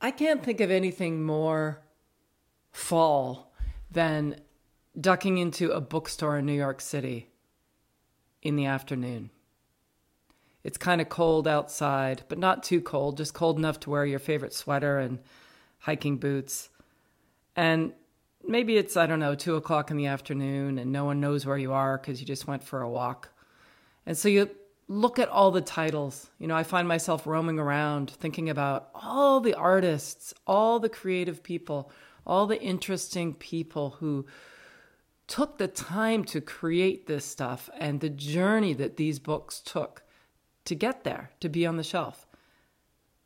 I can't think of anything more fall than ducking into a bookstore in New York City in the afternoon. It's kind of cold outside, but not too cold, just cold enough to wear your favorite sweater and hiking boots. And maybe it's, I don't know, two o'clock in the afternoon and no one knows where you are because you just went for a walk. And so you look at all the titles. You know, I find myself roaming around thinking about all the artists, all the creative people, all the interesting people who took the time to create this stuff and the journey that these books took to get there, to be on the shelf.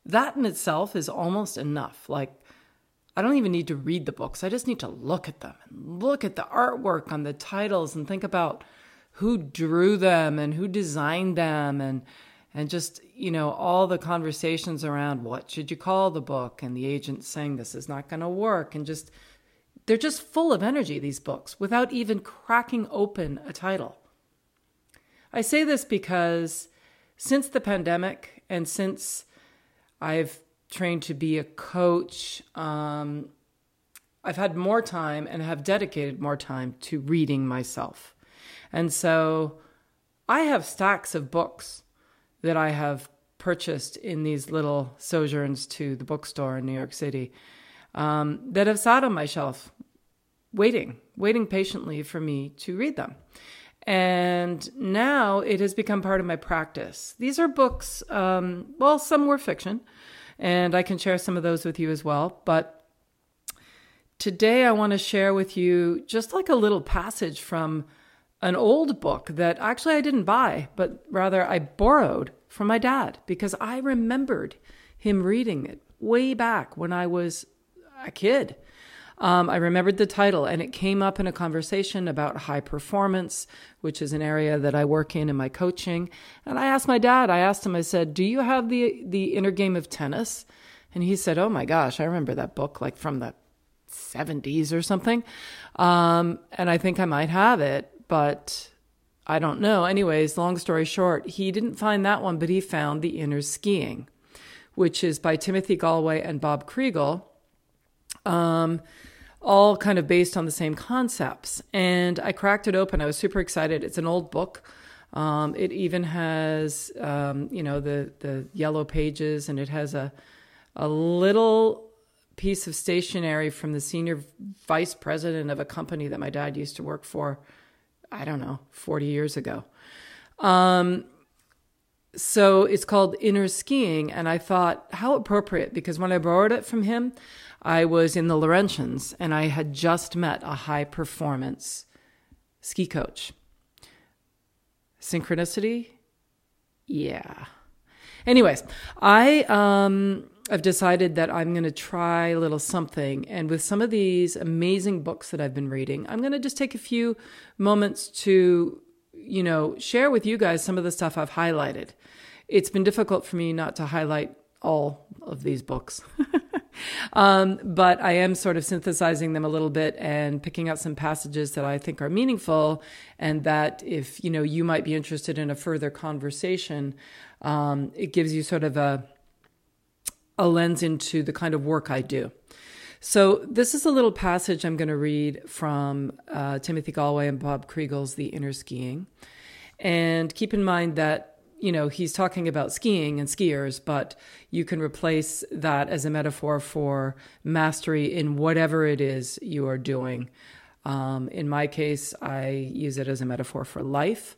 That in itself is almost enough. Like, I don't even need to read the books. I just need to look at them and look at the artwork on the titles and think about who drew them and who designed them and and just you know all the conversations around what should you call the book and the agent saying this is not going to work and just they're just full of energy these books without even cracking open a title. I say this because since the pandemic and since I've trained to be a coach, um, I've had more time and have dedicated more time to reading myself. And so I have stacks of books that I have purchased in these little sojourns to the bookstore in New York City um, that have sat on my shelf waiting, waiting patiently for me to read them. And now it has become part of my practice. These are books, um, well, some were fiction, and I can share some of those with you as well. But today I want to share with you just like a little passage from an old book that actually I didn't buy, but rather I borrowed from my dad because I remembered him reading it way back when I was a kid. Um, I remembered the title, and it came up in a conversation about high performance, which is an area that I work in in my coaching. And I asked my dad, I asked him, I said, Do you have the, the inner game of tennis? And he said, Oh my gosh, I remember that book like from the 70s or something. Um, and I think I might have it, but I don't know. Anyways, long story short, he didn't find that one, but he found The Inner Skiing, which is by Timothy Gallwey and Bob Kriegel um, all kind of based on the same concepts. And I cracked it open. I was super excited. It's an old book. Um, it even has, um, you know, the the yellow pages, and it has a a little piece of stationery from the senior vice president of a company that my dad used to work for. I don't know, forty years ago. Um, so it's called Inner Skiing, and I thought how appropriate because when I borrowed it from him, I was in the Laurentians and I had just met a high performance ski coach. Synchronicity? Yeah. Anyways, I um I've decided that I'm going to try a little something and with some of these amazing books that I've been reading, I'm going to just take a few moments to you know, share with you guys some of the stuff I've highlighted. It's been difficult for me not to highlight all of these books. um, but I am sort of synthesizing them a little bit and picking out some passages that I think are meaningful, and that if you know you might be interested in a further conversation, um, it gives you sort of a a lens into the kind of work I do. So this is a little passage I'm going to read from uh, Timothy Gallwey and Bob Kriegel's The Inner Skiing, and keep in mind that you know, he's talking about skiing and skiers, but you can replace that as a metaphor for mastery in whatever it is you are doing. Um, in my case, I use it as a metaphor for life.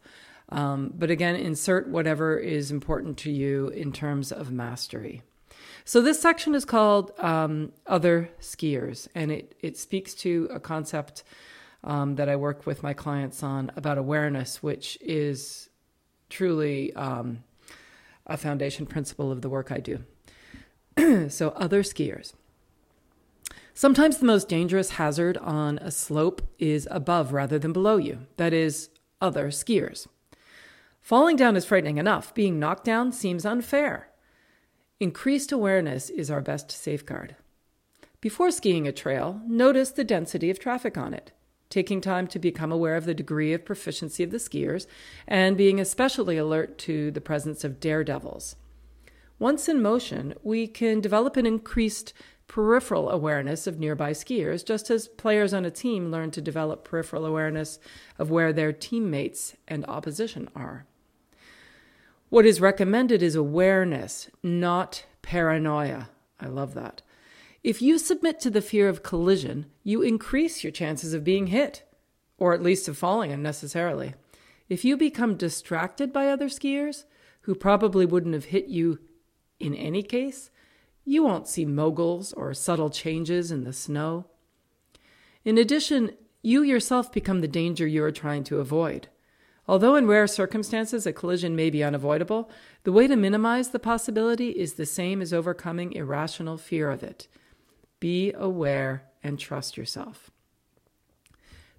Um, but again, insert whatever is important to you in terms of mastery. So this section is called um, Other Skiers, and it, it speaks to a concept um, that I work with my clients on about awareness, which is truly um, a foundation principle of the work I do. so, other skiers. Sometimes the most dangerous hazard on a slope is above rather than below you, that is, other skiers. Falling down is frightening enough, being knocked down seems unfair. Increased awareness is our best safeguard. Before skiing a trail, notice the density of traffic on it taking time to become aware of the degree of proficiency of the skiers, and being especially alert to the presence of daredevils. Once in motion, we can develop an increased peripheral awareness of nearby skiers, just as players on a team learn to develop peripheral awareness of where their teammates and opposition are. What is recommended is awareness, not paranoia. I love that. If you submit to the fear of collision, you increase your chances of being hit, or at least of falling unnecessarily. If you become distracted by other skiers, who probably wouldn't have hit you in any case, you won't see moguls or subtle changes in the snow. In addition, you yourself become the danger you are trying to avoid. Although in rare circumstances a collision may be unavoidable, the way to minimize the possibility is the same as overcoming irrational fear of it. Be aware and trust yourself.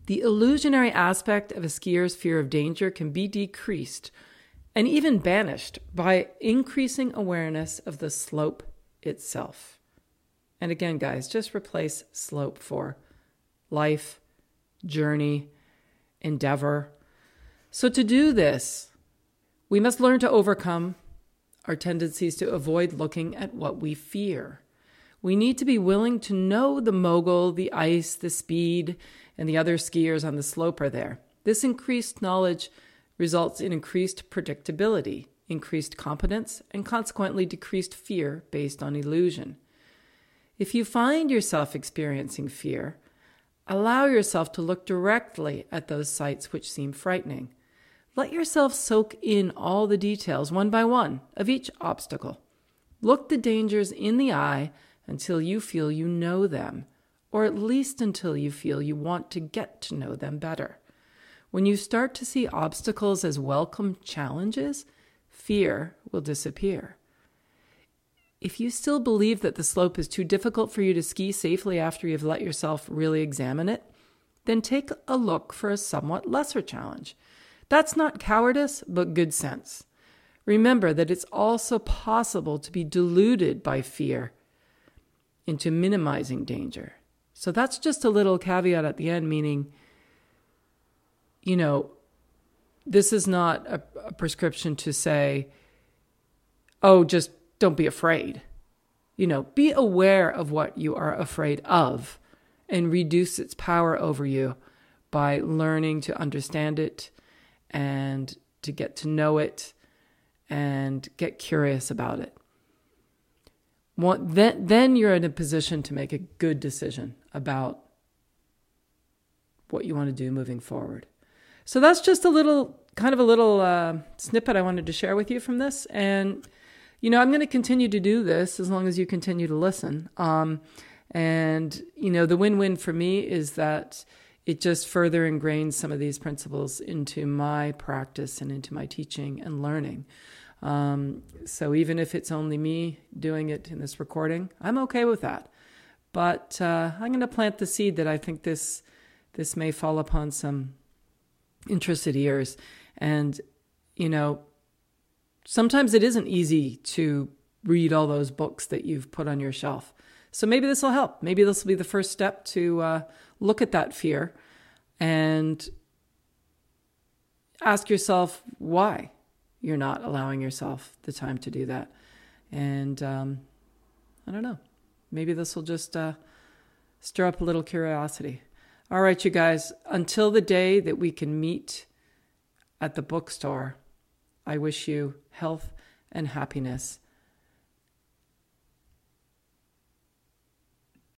The illusionary aspect of a skier's fear of danger can be decreased and even banished by increasing awareness of the slope itself. And again, guys, just replace slope for life, journey, endeavor. So, to do this, we must learn to overcome our tendencies to avoid looking at what we fear. We need to be willing to know the mogul, the ice, the speed, and the other skiers on the slope are there. This increased knowledge results in increased predictability, increased competence, and consequently decreased fear based on illusion. If you find yourself experiencing fear, allow yourself to look directly at those sights which seem frightening. Let yourself soak in all the details, one by one, of each obstacle. Look the dangers in the eye until you feel you know them, or at least until you feel you want to get to know them better. When you start to see obstacles as welcome challenges, fear will disappear. If you still believe that the slope is too difficult for you to ski safely after you've let yourself really examine it, then take a look for a somewhat lesser challenge. That's not cowardice, but good sense. Remember that it's also possible to be deluded by fear into minimizing danger. So that's just a little caveat at the end, meaning, you know, this is not a, a prescription to say, oh, just don't be afraid. You know, be aware of what you are afraid of and reduce its power over you by learning to understand it and to get to know it and get curious about it. then, then you're in a position to make a good decision about what you want to do moving forward. So that's just a little, kind of a little uh, snippet I wanted to share with you from this. And, you know, I'm going to continue to do this as long as you continue to listen. Um, and, you know, the win win for me is that it just further ingrains some of these principles into my practice and into my teaching and learning. Um, so even if it's only me doing it in this recording, I'm okay with that. But uh, I'm going to plant the seed that I think this this may fall upon some interested ears. And, you know, sometimes it isn't easy to read all those books that you've put on your shelf. So maybe this will help. Maybe this will be the first step to uh, look at that fear and ask yourself why you're not allowing yourself the time to do that. And um, I don't know. Maybe this will just uh, stir up a little curiosity. All right, you guys, until the day that we can meet at the bookstore, I wish you health and happiness.